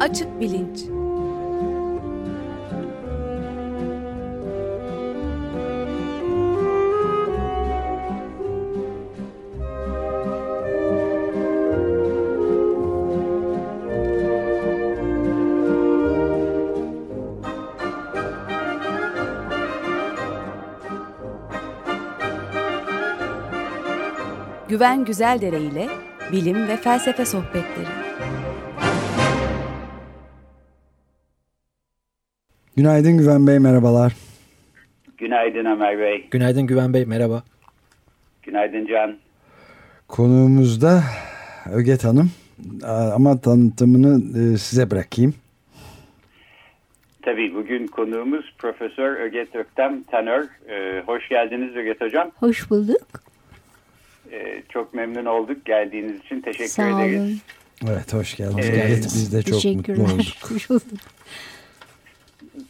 Açık Bilinç Güven Güzeldere ile bilim ve felsefe sohbetleri. Günaydın Güven Bey, merhabalar. Günaydın Ömer Bey. Günaydın Güven Bey, merhaba. Günaydın Can. Konuğumuz da Öget Hanım ama tanıtımını e, size bırakayım. Tabii bugün konuğumuz Profesör Öget Öktem Tanör. Ee, hoş geldiniz Öget Hocam. Hoş bulduk. Ee, çok memnun olduk geldiğiniz için. Teşekkür Sağ ederiz. olun. Evet, hoş geldiniz. Hoş Evet, geldiniz. biz de çok mutlu olduk.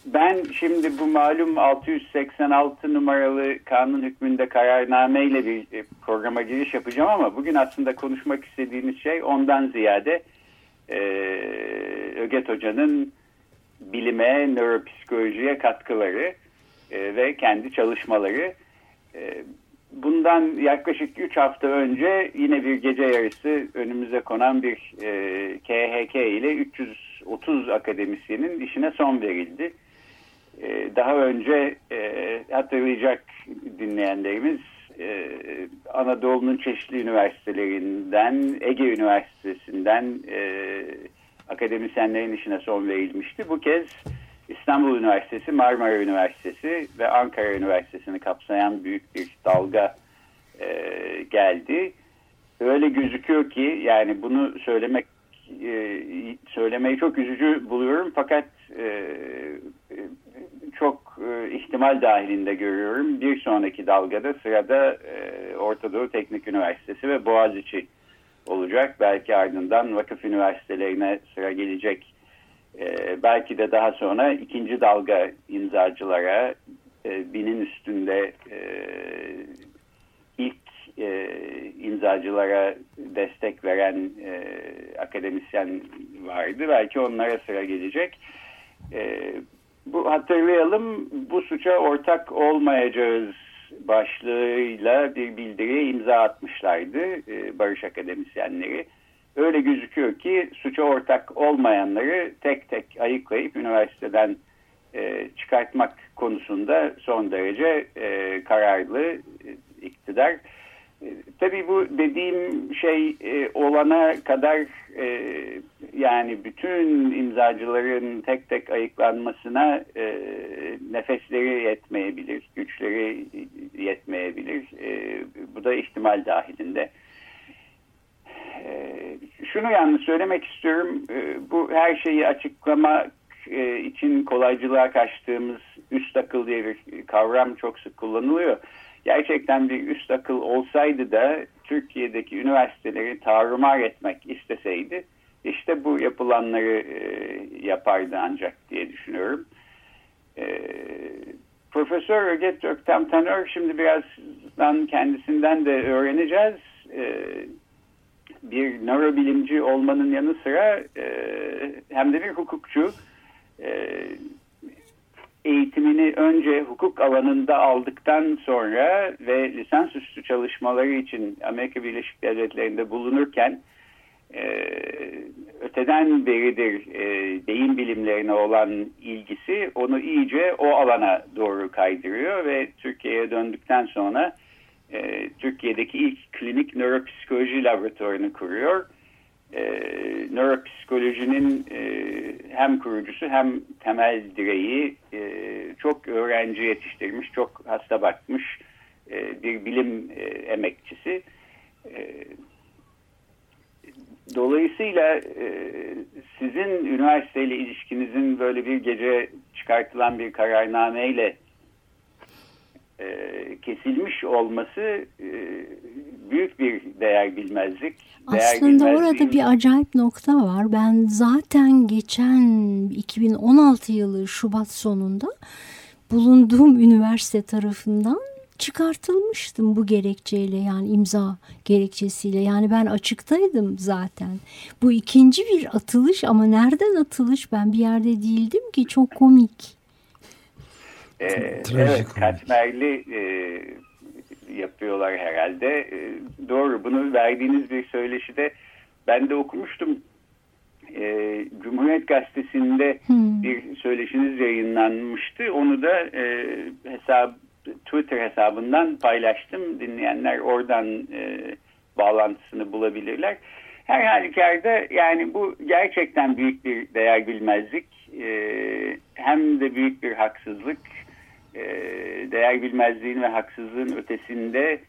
Ben şimdi bu malum 686 numaralı kanun hükmünde kararname ile bir e, programa giriş yapacağım ama bugün aslında konuşmak istediğimiz şey ondan ziyade e, Öget Hoca'nın bilime, nöropsikolojiye katkıları e, ve kendi çalışmaları. E, bundan yaklaşık 3 hafta önce yine bir gece yarısı önümüze konan bir e, KHK ile 330 akademisyenin işine son verildi. E, daha önce e, hatırlayacak dinleyenlerimiz e, Anadolu'nun çeşitli üniversitelerinden, Ege Üniversitesi'nden e, akademisyenlerin işine son verilmişti. Bu kez İstanbul Üniversitesi, Marmara Üniversitesi ve Ankara Üniversitesi'ni kapsayan büyük bir dalga e, geldi. Öyle gözüküyor ki yani bunu söylemek e, söylemeyi çok üzücü buluyorum fakat e, çok e, ihtimal dahilinde görüyorum. Bir sonraki dalgada sırada e, Orta Doğu Teknik Üniversitesi ve Boğaziçi olacak. Belki ardından vakıf üniversitelerine sıra gelecek. E, belki de daha sonra ikinci dalga imzacılara e, binin üstünde e, ilk e, imzacılara destek veren e, akademisyen vardı. Belki onlara sıra gelecek. E, bu hatırlayalım bu suça ortak olmayacağız başlığıyla bir bildiriye imza atmışlardı e, barış akademisyenleri. Öyle gözüküyor ki suça ortak olmayanları tek tek ayıklayıp üniversiteden e, çıkartmak konusunda son derece e, kararlı e, iktidar. E, tabii bu dediğim şey e, olana kadar e, yani bütün imzacıların tek tek ayıklanmasına e, nefesleri yetmeyebilir, güçleri yetmeyebilir. E, bu da ihtimal dahilinde. E, şunu yalnız söylemek istiyorum. E, bu her şeyi açıklamak e, için kolaycılığa kaçtığımız üst akıl diye bir kavram çok sık kullanılıyor gerçekten bir üst akıl olsaydı da Türkiye'deki üniversiteleri tarumar etmek isteseydi işte bu yapılanları e, yapardı ancak diye düşünüyorum. Profesör Öget Öktem Tanör şimdi birazdan kendisinden de öğreneceğiz. Bir nörobilimci olmanın yanı sıra e, hem de bir hukukçu. E, eğitimini önce hukuk alanında aldıktan sonra ve lisansüstü çalışmaları için Amerika Birleşik Devletleri'nde bulunurken e, öteden beridir e, deyim bilimlerine olan ilgisi onu iyice o alana doğru kaydırıyor ve Türkiye'ye döndükten sonra e, Türkiye'deki ilk klinik nöropsikoloji laboratuvarını kuruyor e, nöropsikolojinin e, hem kurucusu hem temel direği e, çok öğrenci yetiştirmiş, çok hasta bakmış e, bir bilim e, emekçisi. E, dolayısıyla e, sizin üniversiteyle ilişkinizin böyle bir gece çıkartılan bir kararnameyle e, kesilmiş olması e, büyük bir değer bilmezlik. Aslında değer orada bir acayip nokta var. Ben zaten geçen 2016 yılı Şubat sonunda bulunduğum üniversite tarafından çıkartılmıştım bu gerekçeyle yani imza gerekçesiyle. Yani ben açıktaydım zaten. Bu ikinci bir atılış ama nereden atılış ben bir yerde değildim ki çok komik. Ee, evet katmerli e, yapıyorlar herhalde. E, doğru bunu verdiğiniz bir söyleşide ben de okumuştum. E, Cumhuriyet Gazetesi'nde hmm. bir söyleşiniz yayınlanmıştı. Onu da e, hesap Twitter hesabından paylaştım. Dinleyenler oradan e, bağlantısını bulabilirler. Her halükarda yani bu gerçekten büyük bir değer bilmezlik. E, hem de büyük bir haksızlık. E, değer bilmezliğin ve haksızlığın ötesinde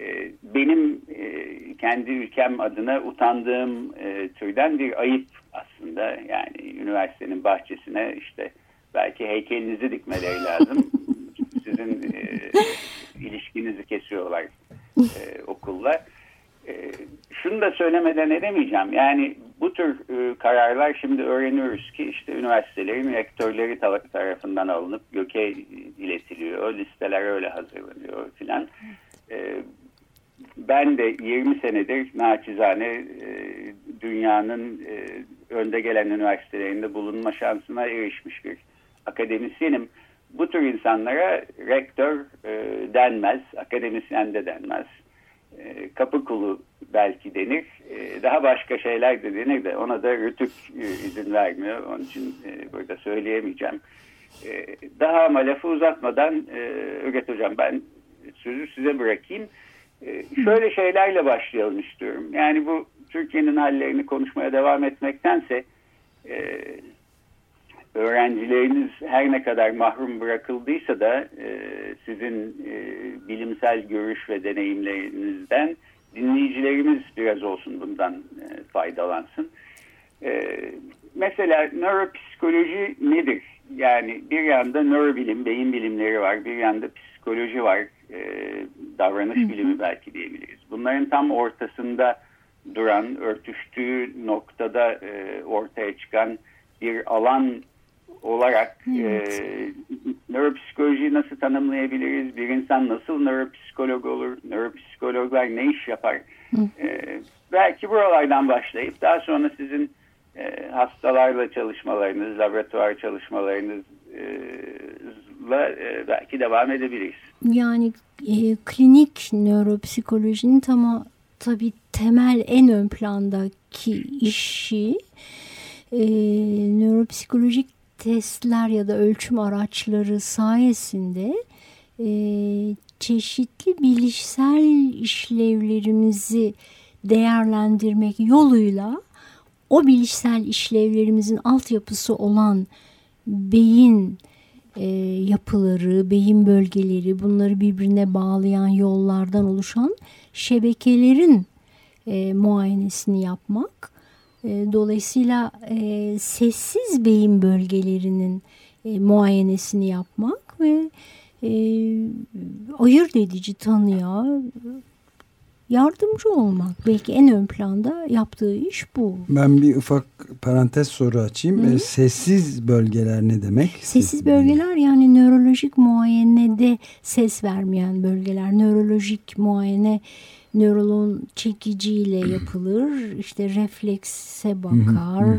e, benim e, kendi ülkem adına utandığım e, türden bir ayıp aslında. Yani üniversitenin bahçesine işte belki heykelinizi dikmeleri lazım. sizin e, ilişkinizi kesiyorlar e, okulla. E, şunu da söylemeden edemeyeceğim. Yani bu tür e, kararlar şimdi öğreniyoruz ki işte üniversitelerin rektörleri tarafından alınıp göke iletiliyor. Listeler öyle hazırlanıyor filan. E, ben de 20 senedir naçizane e, dünyanın e, önde gelen üniversitelerinde bulunma şansına erişmiş bir akademisyenim bu tür insanlara rektör e, denmez, akademisyen de denmez. E, kapı kulu belki denir. Daha başka şeyler de denir de ona da rütük izin vermiyor. Onun için burada söyleyemeyeceğim. E, daha ama lafı uzatmadan e, Öget Hocam ben sözü size bırakayım. E, şöyle şeylerle başlayalım istiyorum. Yani bu Türkiye'nin hallerini konuşmaya devam etmektense e, öğrencileriniz her ne kadar mahrum bırakıldıysa da e, sizin e, bilimsel görüş ve deneyimlerinizden dinleyicilerimiz biraz olsun bundan e, faydalansın. E, mesela nöropsikoloji nedir? Yani bir yanda nörobilim, beyin bilimleri var, bir yanda psikoloji var, e, davranış bilimi belki diyebiliriz. Bunların tam ortasında duran, örtüştüğü noktada e, ortaya çıkan bir alan olarak evet. e, nöropsikolojiyi nasıl tanımlayabiliriz? Bir insan nasıl nöropsikolog olur? Nöropsikologlar ne iş yapar? E, belki buralardan başlayıp daha sonra sizin e, hastalarla çalışmalarınız, laboratuvar çalışmalarınızla e, belki devam edebiliriz. Yani e, klinik nöropsikolojinin tam tabii temel en ön plandaki işi e, nöropsikolojik testler ya da ölçüm araçları sayesinde e, çeşitli bilişsel işlevlerimizi değerlendirmek yoluyla o bilişsel işlevlerimizin altyapısı olan beyin e, yapıları, beyin bölgeleri bunları birbirine bağlayan yollardan oluşan şebekelerin e, muayenesini yapmak e, dolayısıyla e, sessiz beyin bölgelerinin e, muayenesini yapmak ve e, ayırt edici tanıya yardımcı olmak. Belki en ön planda yaptığı iş bu. Ben bir ufak parantez soru açayım. Hı -hı. sessiz bölgeler ne demek? Sessiz bölgeler yani nörolojik muayenede ses vermeyen bölgeler. Nörolojik muayene nörolon çekiciyle yapılır. İşte reflekse bakar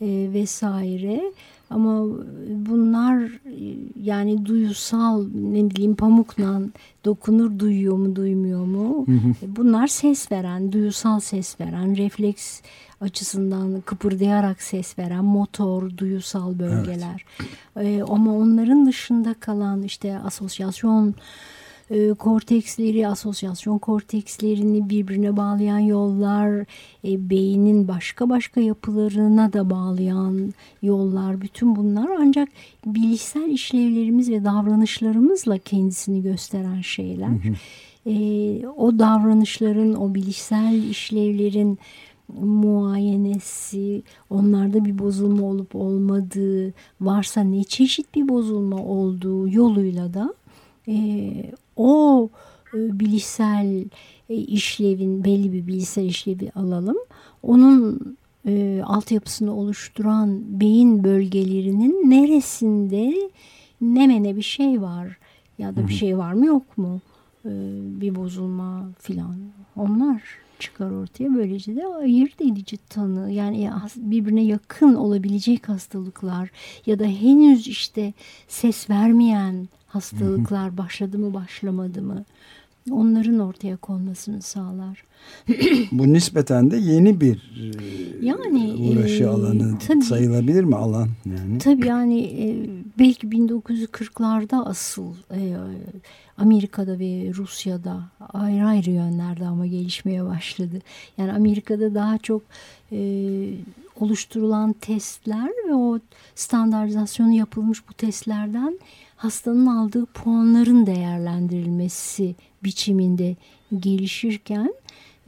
e, vesaire. Ama bunlar yani duyusal ne bileyim pamukla dokunur duyuyor mu duymuyor mu? Bunlar ses veren, duyusal ses veren, refleks açısından kıpırdayarak ses veren motor, duyusal bölgeler. Evet. Ee, ama onların dışında kalan işte asosyasyon e, korteksleri, asosyasyon kortekslerini birbirine bağlayan yollar, e, beynin başka başka yapılarına da bağlayan yollar, bütün bunlar ancak bilişsel işlevlerimiz ve davranışlarımızla kendisini gösteren şeyler. Hı hı. E, o davranışların, o bilişsel işlevlerin muayenesi, onlarda bir bozulma olup olmadığı, varsa ne çeşit bir bozulma olduğu yoluyla da e, o e, bilişsel e, işlevin belli bir bilişsel işlevi alalım. Onun e, altyapısını oluşturan beyin bölgelerinin neresinde nemene bir şey var ya da bir şey var mı yok mu? E, bir bozulma filan. Onlar çıkar ortaya. Böylece de ayırt edici tanı yani birbirine yakın olabilecek hastalıklar ya da henüz işte ses vermeyen hastalıklar başladı mı başlamadı mı onların ortaya konmasını sağlar. Bu nispeten de yeni bir e, yani uğraşı e, alanı tabii, sayılabilir mi alan yani? Tabii yani e, belki 1940'larda asıl e, Amerika'da ve Rusya'da ayrı ayrı yönlerde ama gelişmeye başladı. Yani Amerika'da daha çok e, oluşturulan testler ve o standartizasyonu yapılmış bu testlerden hastanın aldığı puanların değerlendirilmesi biçiminde gelişirken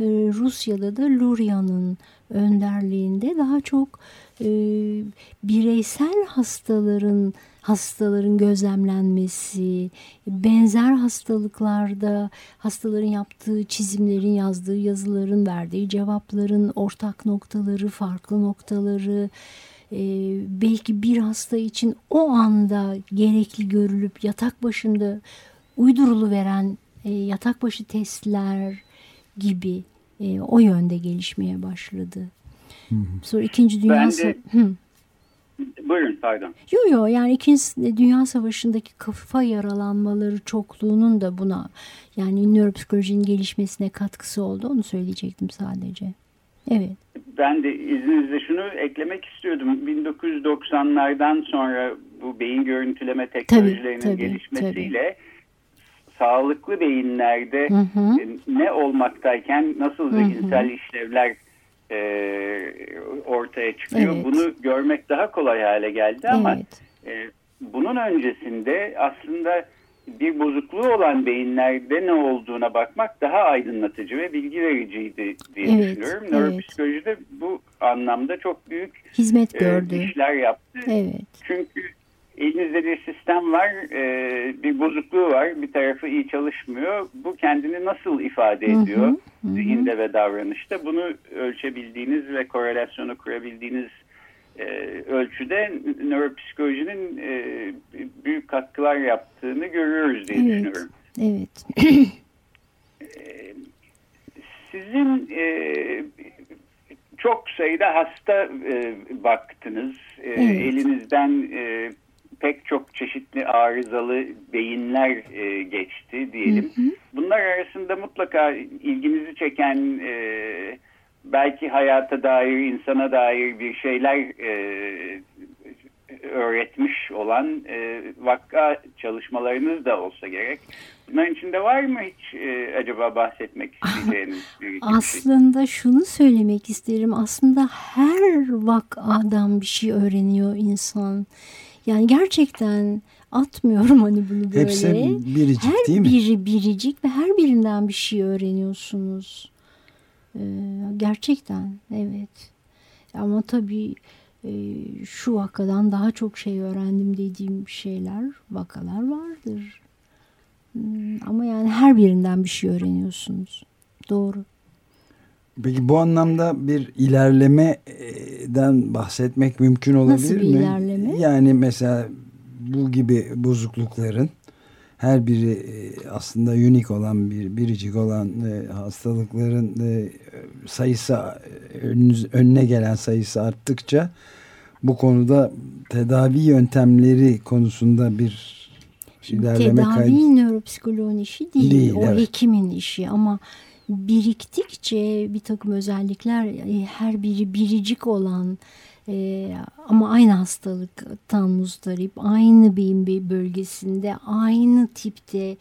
e, Rusya'da da Luria'nın önderliğinde daha çok e, bireysel hastaların hastaların gözlemlenmesi, benzer hastalıklarda hastaların yaptığı çizimlerin, yazdığı yazıların, verdiği cevapların ortak noktaları, farklı noktaları, e, belki bir hasta için o anda gerekli görülüp yatak başında uydurulu veren e, yatak başı testler gibi e, o yönde gelişmeye başladı. Sonra İkinci Dünya Savaşı... Buyurun pardon. Yok yok yani İkinci Dünya Savaşı'ndaki kafa yaralanmaları çokluğunun da buna yani nöropsikolojinin gelişmesine katkısı oldu. Onu söyleyecektim sadece. Evet. Ben de izninizle şunu eklemek istiyordum. 1990'lardan sonra bu beyin görüntüleme teknolojilerinin tabii, tabii, gelişmesiyle tabii. sağlıklı beyinlerde hı hı. E, ne olmaktayken nasıl zihinsel hı hı. işlevler e, ortaya çıkıyor. Evet. Bunu görmek daha kolay hale geldi ama evet. e, bunun öncesinde aslında bir bozukluğu olan beyinlerde ne olduğuna bakmak daha aydınlatıcı ve bilgi vericiydi diye evet, düşünüyorum. Evet. Nöropsikolojide bu anlamda çok büyük hizmet e, gördü. E, işler yaptı. Evet. Çünkü elinizde bir sistem var, e, bir bozukluğu var, bir tarafı iyi çalışmıyor. Bu kendini nasıl ifade ediyor hı hı, zihinde ve davranışta? Bunu ölçebildiğiniz ve korelasyonu kurabildiğiniz e, ölçüde nöropsikolojinin e, büyük katkılar yaptığını görüyoruz diye evet, düşünüyorum. Evet. E, sizin e, çok sayıda hasta e, baktınız. E, evet. Elinizden e, pek çok çeşitli arızalı beyinler e, geçti diyelim. Hı hı. Bunlar arasında mutlaka ilginizi çeken e, belki hayata dair, insana dair bir şeyler e, öğretmiş olan e, vakka çalışmalarınız da olsa gerek. Bunların içinde var mı hiç e, acaba bahsetmek isteyeceğiniz bir şey? Aslında şunu söylemek isterim. Aslında her vakadan bir şey öğreniyor insan. Yani gerçekten atmıyorum hani bunu böyle. Hepsi biricik her değil mi? Her biri biricik ve her birinden bir şey öğreniyorsunuz. Ee, gerçekten evet. Ama tabii e, şu vakadan daha çok şey öğrendim dediğim şeyler, vakalar vardır. Hmm, ama yani her birinden bir şey öğreniyorsunuz. Doğru. Peki bu anlamda bir ilerlemeden bahsetmek mümkün olabilir Nasıl bir mi? ilerleme? Yani mesela bu gibi bozuklukların her biri e, aslında unik olan bir biricik olan e, hastalıkların e, sayısı önüne gelen sayısı arttıkça bu konuda tedavi yöntemleri konusunda bir ilerleme Tedavi kaydı. nöropsikoloğun işi değil, değil o evet. hekimin işi ama biriktikçe bir takım özellikler her biri biricik olan e, ama aynı hastalıktan muzdarip, aynı beyin bir bölgesinde, aynı tipte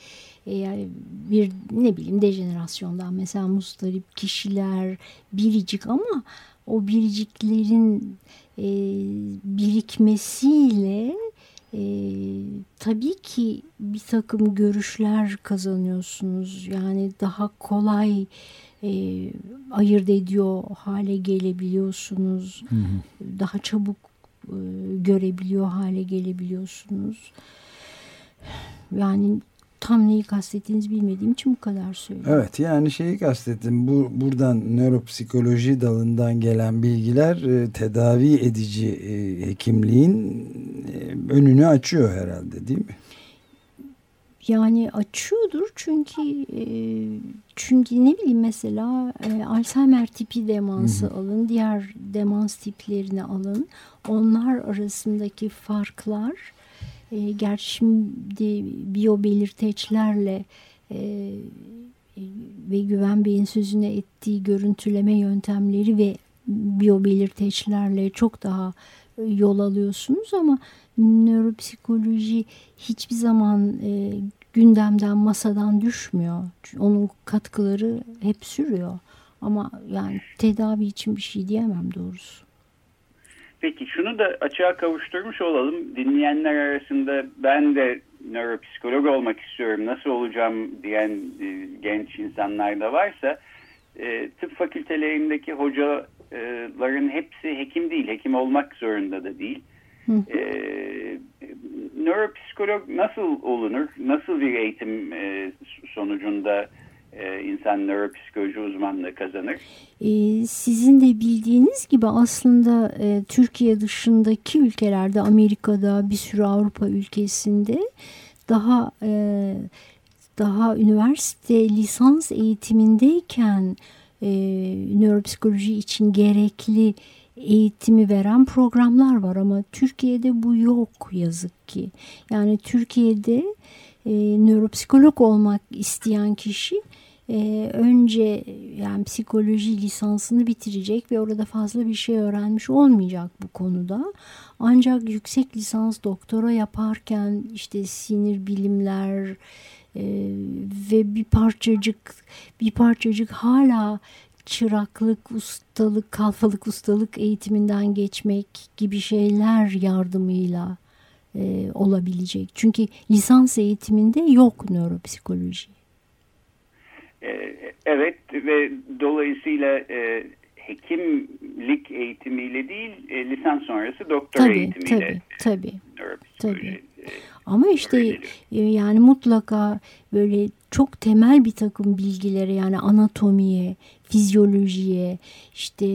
e, bir ne bileyim dejenerasyondan mesela muzdarip kişiler biricik ama o biriciklerin e, birikmesiyle e, tabii ki bir takım görüşler kazanıyorsunuz. Yani daha kolay e, ayırt ediyor hale gelebiliyorsunuz. Hı hı. Daha çabuk e, görebiliyor hale gelebiliyorsunuz. Yani tam neyi kastettiğinizi bilmediğim için bu kadar söylüyorum. Evet yani şeyi kastettim. Bu buradan nöropsikoloji dalından gelen bilgiler e, tedavi edici e, hekimliğin e, önünü açıyor herhalde değil mi? Yani açıyordur çünkü e, çünkü ne bileyim mesela e, Alzheimer tipi demansı Hı. alın, diğer demans tiplerini alın. Onlar arasındaki farklar e, gerçi şimdi biyo belirteçlerle e, ve Güven Bey'in sözüne ettiği görüntüleme yöntemleri ve biyo belirteçlerle çok daha e, yol alıyorsunuz ama nöropsikoloji hiçbir zaman e, gündemden masadan düşmüyor. Onun katkıları hep sürüyor. Ama yani tedavi için bir şey diyemem doğrusu. Peki şunu da açığa kavuşturmuş olalım. Dinleyenler arasında ben de nöropsikolog olmak istiyorum, nasıl olacağım diyen e, genç insanlar da varsa e, tıp fakültelerindeki hocaların hepsi hekim değil, hekim olmak zorunda da değil. E, nöropsikolog nasıl olunur? Nasıl bir eğitim e, sonucunda e, insan nöropsikoloji uzmanlığı kazanır? Ee, sizin de bildiğiniz gibi aslında e, Türkiye dışındaki ülkelerde, Amerika'da, bir sürü Avrupa ülkesinde daha e, daha üniversite lisans eğitimindeyken e, nöropsikoloji için gerekli eğitimi veren programlar var ama Türkiye'de bu yok yazık ki. Yani Türkiye'de e, nöropsikolog olmak isteyen kişi e, önce yani psikoloji lisansını bitirecek ve orada fazla bir şey öğrenmiş olmayacak bu konuda. Ancak yüksek lisans doktora yaparken işte sinir bilimler e, ve bir parçacık bir parçacık hala çıraklık, ustalık, kalfalık ustalık eğitiminden geçmek gibi şeyler yardımıyla e, olabilecek. Çünkü lisans eğitiminde yok nöropsikoloji. E, evet ve dolayısıyla e, hekimlik eğitimiyle değil e, lisans sonrası doktor tabii, eğitimiyle tabii, tabii, tabii. Ama işte yani mutlaka böyle çok temel bir takım bilgilere yani anatomiye, fizyolojiye, işte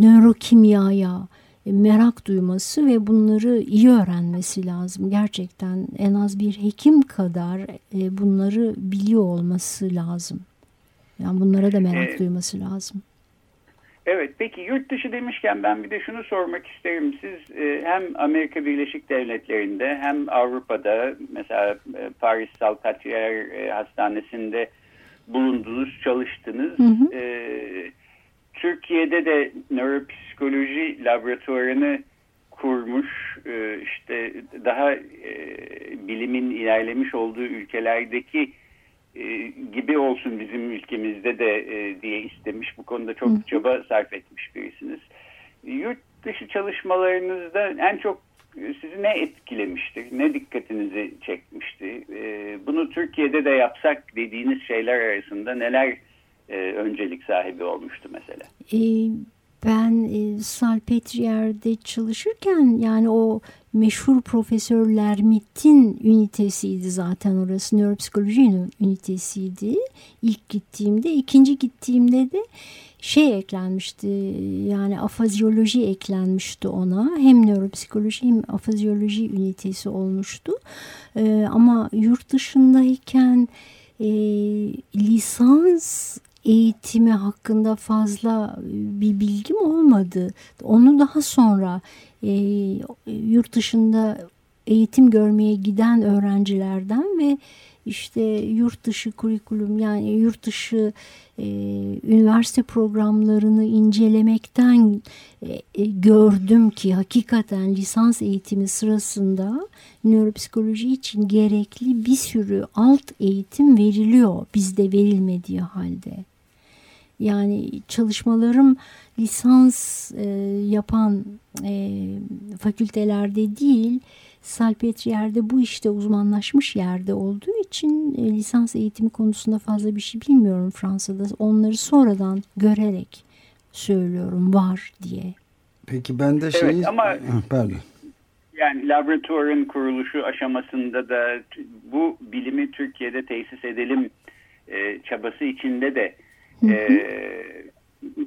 nörokimyaya merak duyması ve bunları iyi öğrenmesi lazım. Gerçekten en az bir hekim kadar e, bunları biliyor olması lazım. Yani bunlara da merak evet. duyması lazım. Evet peki yurt dışı demişken ben bir de şunu sormak isterim. Siz e, hem Amerika Birleşik Devletleri'nde hem Avrupa'da mesela e, Paris Salpatier e, Hastanesi'nde bulundunuz, çalıştınız. Hı hı. E, Türkiye'de de nöropsikoloji laboratuvarını kurmuş, e, işte daha e, bilimin ilerlemiş olduğu ülkelerdeki e, gibi olsun bizim ülkemizde de e, diye istemiş. Bu konuda çok Hı. çaba sarf etmiş birisiniz. Yurt dışı çalışmalarınızda en çok sizi ne etkilemiştir? Ne dikkatinizi çekmişti? E, bunu Türkiye'de de yapsak dediğiniz şeyler arasında neler öncelik sahibi olmuştu mesela? E, ben e, Salpetrier'de çalışırken yani o meşhur Profesör Lermit'in ünitesiydi zaten orası. Nöropsikoloji ünitesiydi. İlk gittiğimde. ikinci gittiğimde de şey eklenmişti yani afazyoloji eklenmişti ona hem nöropsikoloji hem afazyoloji ünitesi olmuştu ee, ama yurt dışındayken e, lisans eğitimi hakkında fazla e, bir bilgim olmadı. Onu daha sonra e, yurt dışında eğitim görmeye giden öğrencilerden ve işte yurt dışı kurikulum yani yurt dışı e, üniversite programlarını incelemekten e, e, gördüm ki hakikaten lisans eğitimi sırasında nöropsikoloji için gerekli bir sürü alt eğitim veriliyor bizde verilmediği halde. Yani çalışmalarım lisans e, yapan e, fakültelerde değil, Salpetrier'de bu işte uzmanlaşmış yerde olduğu için e, lisans eğitimi konusunda fazla bir şey bilmiyorum Fransa'da. Onları sonradan görerek söylüyorum var diye. Peki ben de şeyi... Evet, ama... Pardon. yani laboratuvarın kuruluşu aşamasında da bu bilimi Türkiye'de tesis edelim e, çabası içinde de e,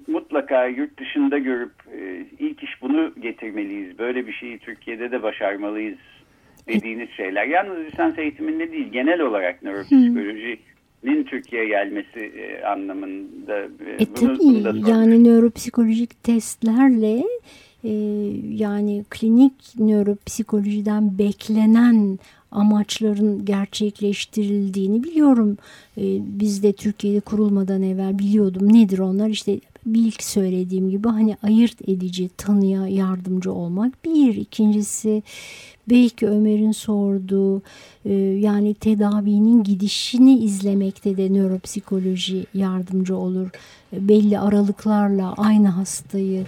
mutlaka yurt dışında görüp e, ilk iş bunu getirmeliyiz. Böyle bir şeyi Türkiye'de de başarmalıyız dediğiniz şeyler. Yalnız lisans eğitiminde değil genel olarak nöropsikolojinin Türkiye'ye gelmesi e, anlamında. E, e bunu, tabii bunu yani nöropsikolojik testlerle e, yani klinik nöropsikolojiden beklenen amaçların gerçekleştirildiğini biliyorum. E, biz de Türkiye'de kurulmadan evvel biliyordum. Nedir onlar? İşte ilk söylediğim gibi hani ayırt edici, tanıya yardımcı olmak. Bir, ikincisi belki Ömer'in sorduğu e, yani tedavinin gidişini izlemekte de nöropsikoloji yardımcı olur. Belli aralıklarla aynı hastayı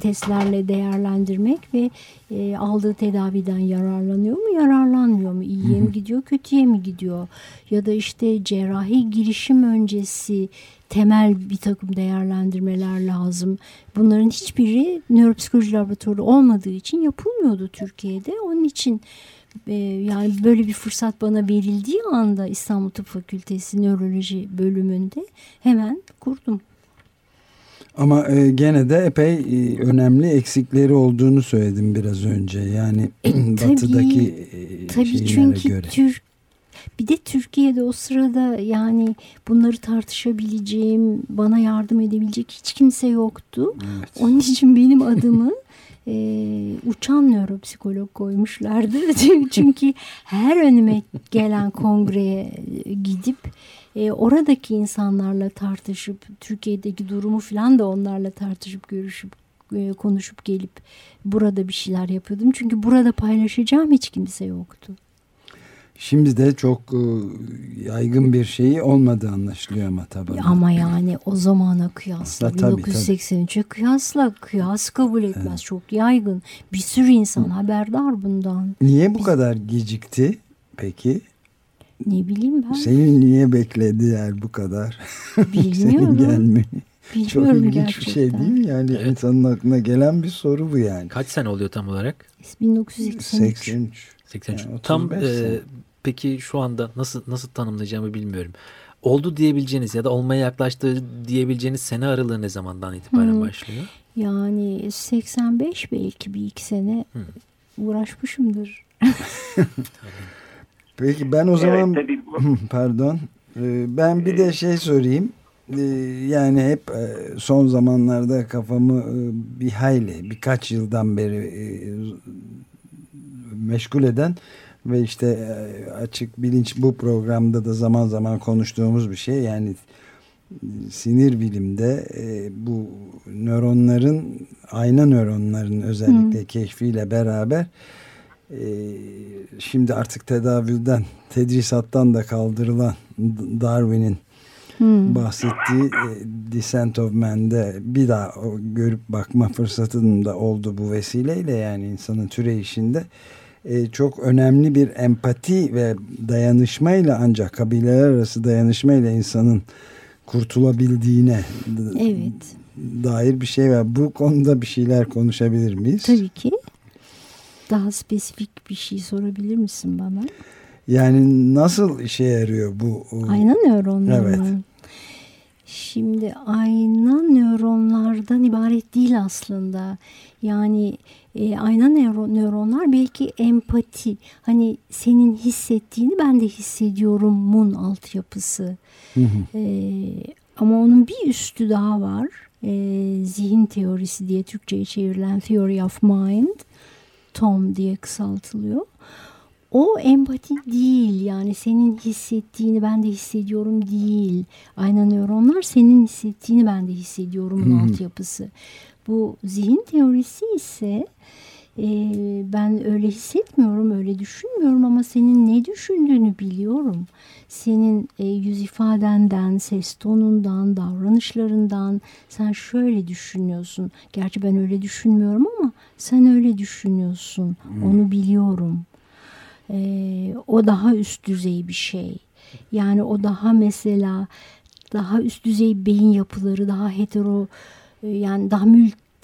testlerle değerlendirmek ve e, aldığı tedaviden yararlanıyor mu, yararlanmıyor mu, iyiye mi gidiyor, kötüye mi gidiyor ya da işte cerrahi girişim öncesi temel bir takım değerlendirmeler lazım. Bunların hiçbiri nöropsikoloji laboratuvarı olmadığı için yapılmıyordu Türkiye'de. Onun için e, yani böyle bir fırsat bana verildiği anda İstanbul Tıp Fakültesi Nöroloji bölümünde hemen kurdum. Ama e, gene de epey e, önemli eksikleri olduğunu söyledim biraz önce. Yani e, batıdaki e, tabii çünkü göre. Türk bir de Türkiye'de o sırada yani bunları tartışabileceğim, bana yardım edebilecek hiç kimse yoktu. Evet. Onun için benim adımı e, uçan nöropsikolog koymuşlardı. Çünkü her önüme gelen kongreye gidip e, oradaki insanlarla tartışıp Türkiye'deki durumu falan da onlarla tartışıp görüşüp e, konuşup gelip burada bir şeyler yapıyordum. Çünkü burada paylaşacağım hiç kimse yoktu. Şimdi de çok e, yaygın bir şeyi olmadığı anlaşılıyor ama tabii. Ama yani o zamana kıyasla 1983'e kıyasla kıyas kabul etmez. Evet. Çok yaygın. Bir sürü insan haberdar bundan. Niye bu Biz... kadar gecikti peki? Ne bileyim ben. Senin niye beklediler bu kadar? Bilmiyorum. Senin gelmeni. Bilmiyorum Çok ilginç gerçekten. bir şey değil mi? Yani evet. insanın aklına gelen bir soru bu yani. Kaç sene oluyor tam olarak? 1983. 83. 83. Yani tam e, peki şu anda nasıl nasıl tanımlayacağımı bilmiyorum. Oldu diyebileceğiniz ya da olmaya yaklaştığı diyebileceğiniz sene aralığı ne zamandan itibaren hmm. başlıyor? Yani 85 belki bir iki sene hmm. uğraşmışımdır. Peki ben o zaman evet, pardon. Ee, ben bir de şey sorayım. Ee, yani hep e, son zamanlarda kafamı e, bir hayli birkaç yıldan beri e, meşgul eden ve işte açık bilinç bu programda da zaman zaman konuştuğumuz bir şey. Yani sinir bilimde bu nöronların ayna nöronların özellikle Hı. keşfiyle beraber ee, şimdi artık tedavülden, tedrisattan da kaldırılan Darwin'in hmm. bahsettiği e, Descent of Man'de bir daha görüp bakma fırsatının da oldu bu vesileyle yani insanın türeyişinde e, çok önemli bir empati ve dayanışmayla ancak kabileler arası dayanışmayla insanın kurtulabildiğine evet. dair bir şey var. Bu konuda bir şeyler konuşabilir miyiz? Tabii ki daha spesifik bir şey sorabilir misin bana? Yani nasıl işe yarıyor bu? Ayna nöronları evet. Şimdi ayna nöronlardan ibaret değil aslında. Yani e, ayna nöro, nöronlar belki empati. Hani senin hissettiğini ben de hissediyorum mun altyapısı. Hı hı. E, ama onun bir üstü daha var. E, zihin teorisi diye Türkçe'ye çevrilen Theory of Mind. TOM diye kısaltılıyor. O empati değil yani senin hissettiğini ben de hissediyorum değil. Aynen nöronlar senin hissettiğini ben de hissediyorumun altyapısı. Bu zihin teorisi ise e, ben öyle hissetmiyorum, öyle düşünmüyorum ama senin ne düşündüğünü biliyorum. Senin e, yüz ifadenden, ses tonundan, davranışlarından sen şöyle düşünüyorsun. Gerçi ben öyle düşünmüyorum ama sen öyle düşünüyorsun. Hmm. Onu biliyorum. E, o daha üst düzey bir şey. Yani o daha mesela daha üst düzey beyin yapıları, daha hetero yani daha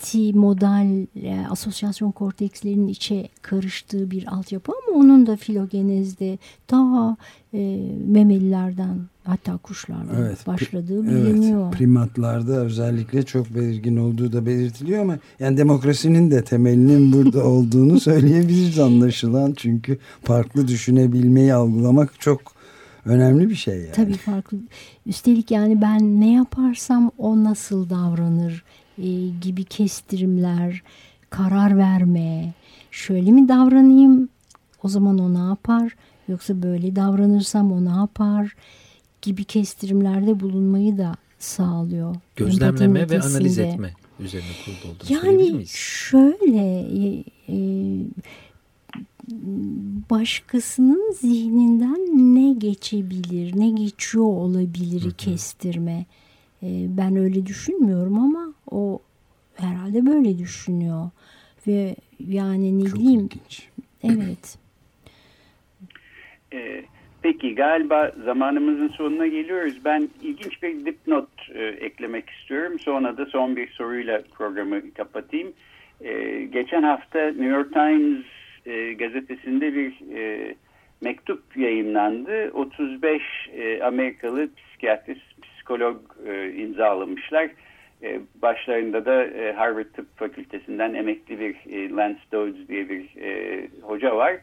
multimodal e, asosyasyon kortekslerinin içe karıştığı bir altyapı ama onun da filogenezde daha e, memelilerden hatta kuşlardan evet, başladığı biliniyor. Evet, primatlarda özellikle çok belirgin olduğu da belirtiliyor ama yani demokrasinin de temelinin burada olduğunu söyleyebiliriz anlaşılan. Çünkü farklı düşünebilmeyi algılamak çok önemli bir şey yani. Tabii farklı. Üstelik yani ben ne yaparsam o nasıl davranır e, gibi kestirimler, karar verme, şöyle mi davranayım o zaman o ne yapar yoksa böyle davranırsam o ne yapar gibi kestirimlerde bulunmayı da sağlıyor. Gözlemleme ve analiz etme üzerine kurulu olduğunu yani şöyle e, e, başkasının zihninden ne geçebilir, ne geçiyor olabilir hı hı. kestirme. E, ben öyle düşünmüyorum ama o herhalde böyle düşünüyor. Ve yani ne Çok diyeyim? Ilginç. Evet. Ee, peki galiba zamanımızın sonuna geliyoruz. Ben ilginç bir dipnot e, eklemek istiyorum. Sonra da son bir soruyla programı kapatayım. E, geçen hafta New York Times e, gazetesinde bir e, mektup yayınlandı. 35 e, Amerikalı psikiyatrist, psikolog e, imzalamışlar. E, başlarında da e, Harvard Tıp Fakültesinden emekli bir e, Lance Dodds diye bir e, hoca var.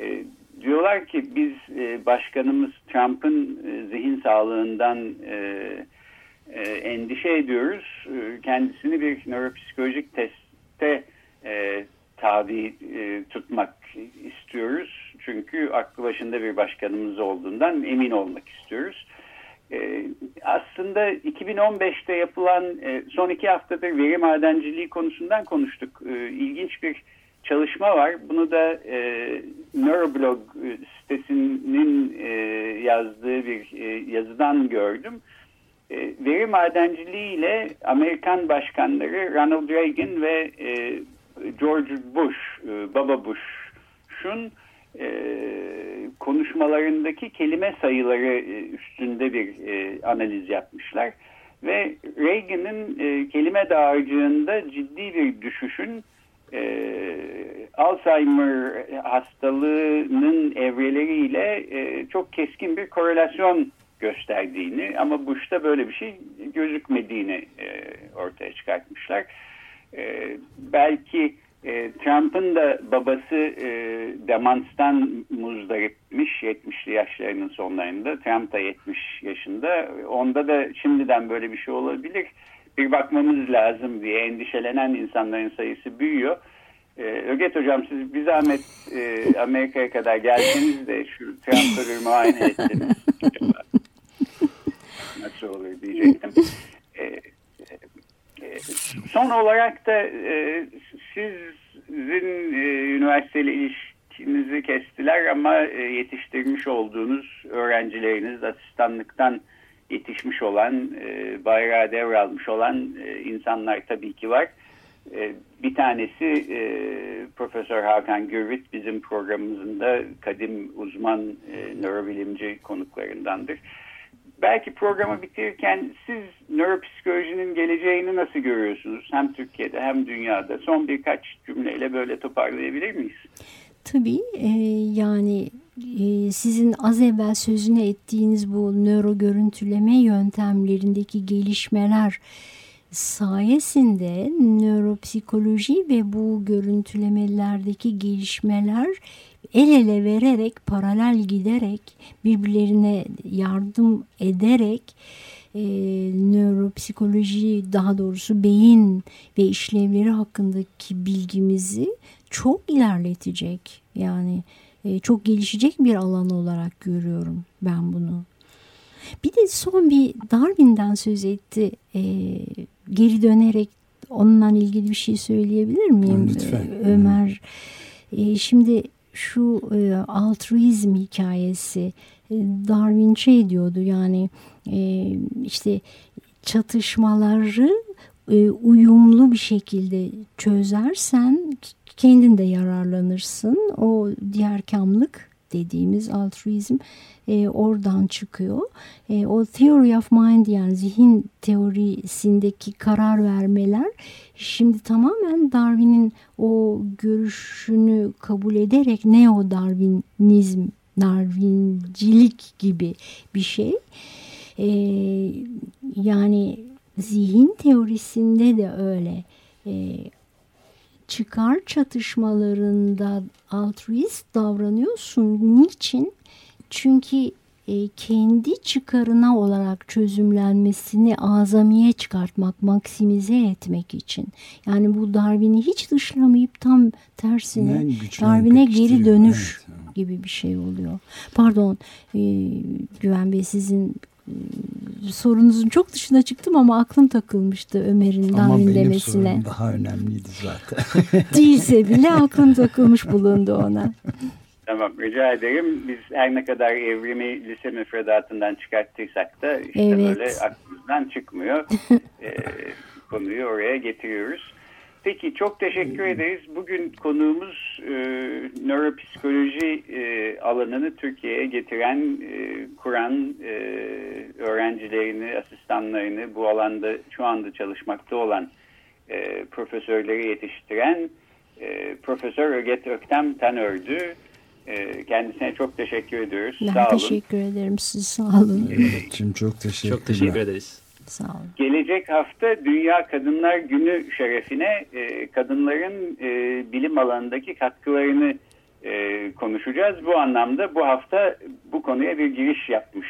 E, diyorlar ki biz e, başkanımız Trump'ın e, zihin sağlığından e, e, endişe ediyoruz. E, kendisini bir nöropsikolojik testte e, tabi e, tutmak istiyoruz. Çünkü aklı başında bir başkanımız olduğundan emin olmak istiyoruz. E, aslında 2015'te yapılan e, son iki haftadır veri madenciliği konusundan konuştuk. E, ilginç bir çalışma var. Bunu da e, Neuroblog sitesinin e, yazdığı bir e, yazıdan gördüm. E, veri madenciliği ile Amerikan başkanları Ronald Reagan ve e, George Bush, e, Baba Bush'un e, konuşmalarındaki kelime sayıları e, üstünde bir e, analiz yapmışlar. Ve Reagan'ın e, kelime dağarcığında ciddi bir düşüşün e, Alzheimer hastalığının evreleriyle e, çok keskin bir korelasyon gösterdiğini ama Bush'ta böyle bir şey gözükmediğini e, ortaya çıkartmışlar. E, belki e, Trump'ın da babası e, demanstan muzdaripmiş 70'li yaşlarının sonlarında. Trump da 70 yaşında. Onda da şimdiden böyle bir şey olabilir. Bir bakmamız lazım diye endişelenen insanların sayısı büyüyor. Ee, Öget Hocam siz bir zahmet e, Amerika'ya kadar gelseniz de şu Trump'ı muayene etseniz. Nasıl olur diyecektim. Ee, son olarak da e, sizin e, üniversiteyle ilişkinizi kestiler ama e, yetiştirmiş olduğunuz öğrencileriniz asistanlıktan yetişmiş olan, e, bayrağı devralmış olan e, insanlar tabii ki var. E, bir tanesi e, Profesör Hakan Gürvit bizim programımızın da kadim uzman e, nörobilimci konuklarındandır belki programı bitirirken siz nöropsikolojinin geleceğini nasıl görüyorsunuz? Hem Türkiye'de hem dünyada. Son birkaç cümleyle böyle toparlayabilir miyiz? Tabii e, yani e, sizin az evvel sözüne ettiğiniz bu nöro görüntüleme yöntemlerindeki gelişmeler sayesinde nöropsikoloji ve bu görüntülemelerdeki gelişmeler el ele vererek, paralel giderek, birbirlerine yardım ederek e, nöropsikoloji daha doğrusu beyin ve işlevleri hakkındaki bilgimizi çok ilerletecek. Yani e, çok gelişecek bir alan olarak görüyorum ben bunu. Bir de son bir Darwin'den söz etti. E, geri dönerek onunla ilgili bir şey söyleyebilir miyim? Lütfen. Ömer. E, şimdi şu e, altruizm hikayesi e, Darwin şey diyordu yani e, işte çatışmaları e, uyumlu bir şekilde çözersen kendin de yararlanırsın. O diğer kamlık dediğimiz altruizm e, oradan çıkıyor. E, o theory of mind yani zihin teorisindeki karar vermeler şimdi tamamen Darwin'in o görüşünü kabul ederek neo-Darwinizm, Darwincilik gibi bir şey. E, yani zihin teorisinde de öyle. E, çıkar çatışmalarında altruist davranıyorsun. Niçin? Çünkü e, kendi çıkarına olarak çözümlenmesini azamiye çıkartmak, maksimize etmek için. Yani bu Darwin'i hiç dışlamayıp tam tersine Darwin'e geri dönüş evet. gibi bir şey oluyor. Pardon e, Güven Bey sizin sorunuzun çok dışına çıktım ama aklım takılmıştı Ömer'in Darwin demesine. Ama benim daha önemliydi zaten. Değilse bile aklım takılmış bulundu ona. Tamam rica ederim. Biz her ne kadar evrimi lise müfredatından çıkarttıysak da işte evet. böyle aklımızdan çıkmıyor. e, konuyu oraya getiriyoruz. Peki çok teşekkür ederiz. Bugün konuğumuz e, nöropsikoloji e, alanını Türkiye'ye getiren, e, kuran e, öğrencilerini, asistanlarını bu alanda şu anda çalışmakta olan e, profesörleri yetiştiren e, Profesör Öget Öktem Tanördü. E, kendisine çok teşekkür ediyoruz. Ben sağ teşekkür olun. ederim. Siz sağ olun. Şimdi çok teşekkür, çok teşekkür ederiz. Sağ olun. Gelecek hafta Dünya Kadınlar Günü şerefine e, kadınların e, bilim alanındaki katkılarını e, konuşacağız. Bu anlamda bu hafta bu konuya bir giriş yapmış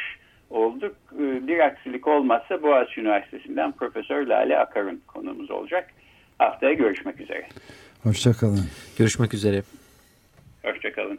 olduk. E, bir aksilik olmazsa Boğaziçi Üniversitesi'nden Profesör Lale Akar'ın konumuz olacak. Haftaya görüşmek üzere. Hoşçakalın. Görüşmek üzere. Hoşçakalın.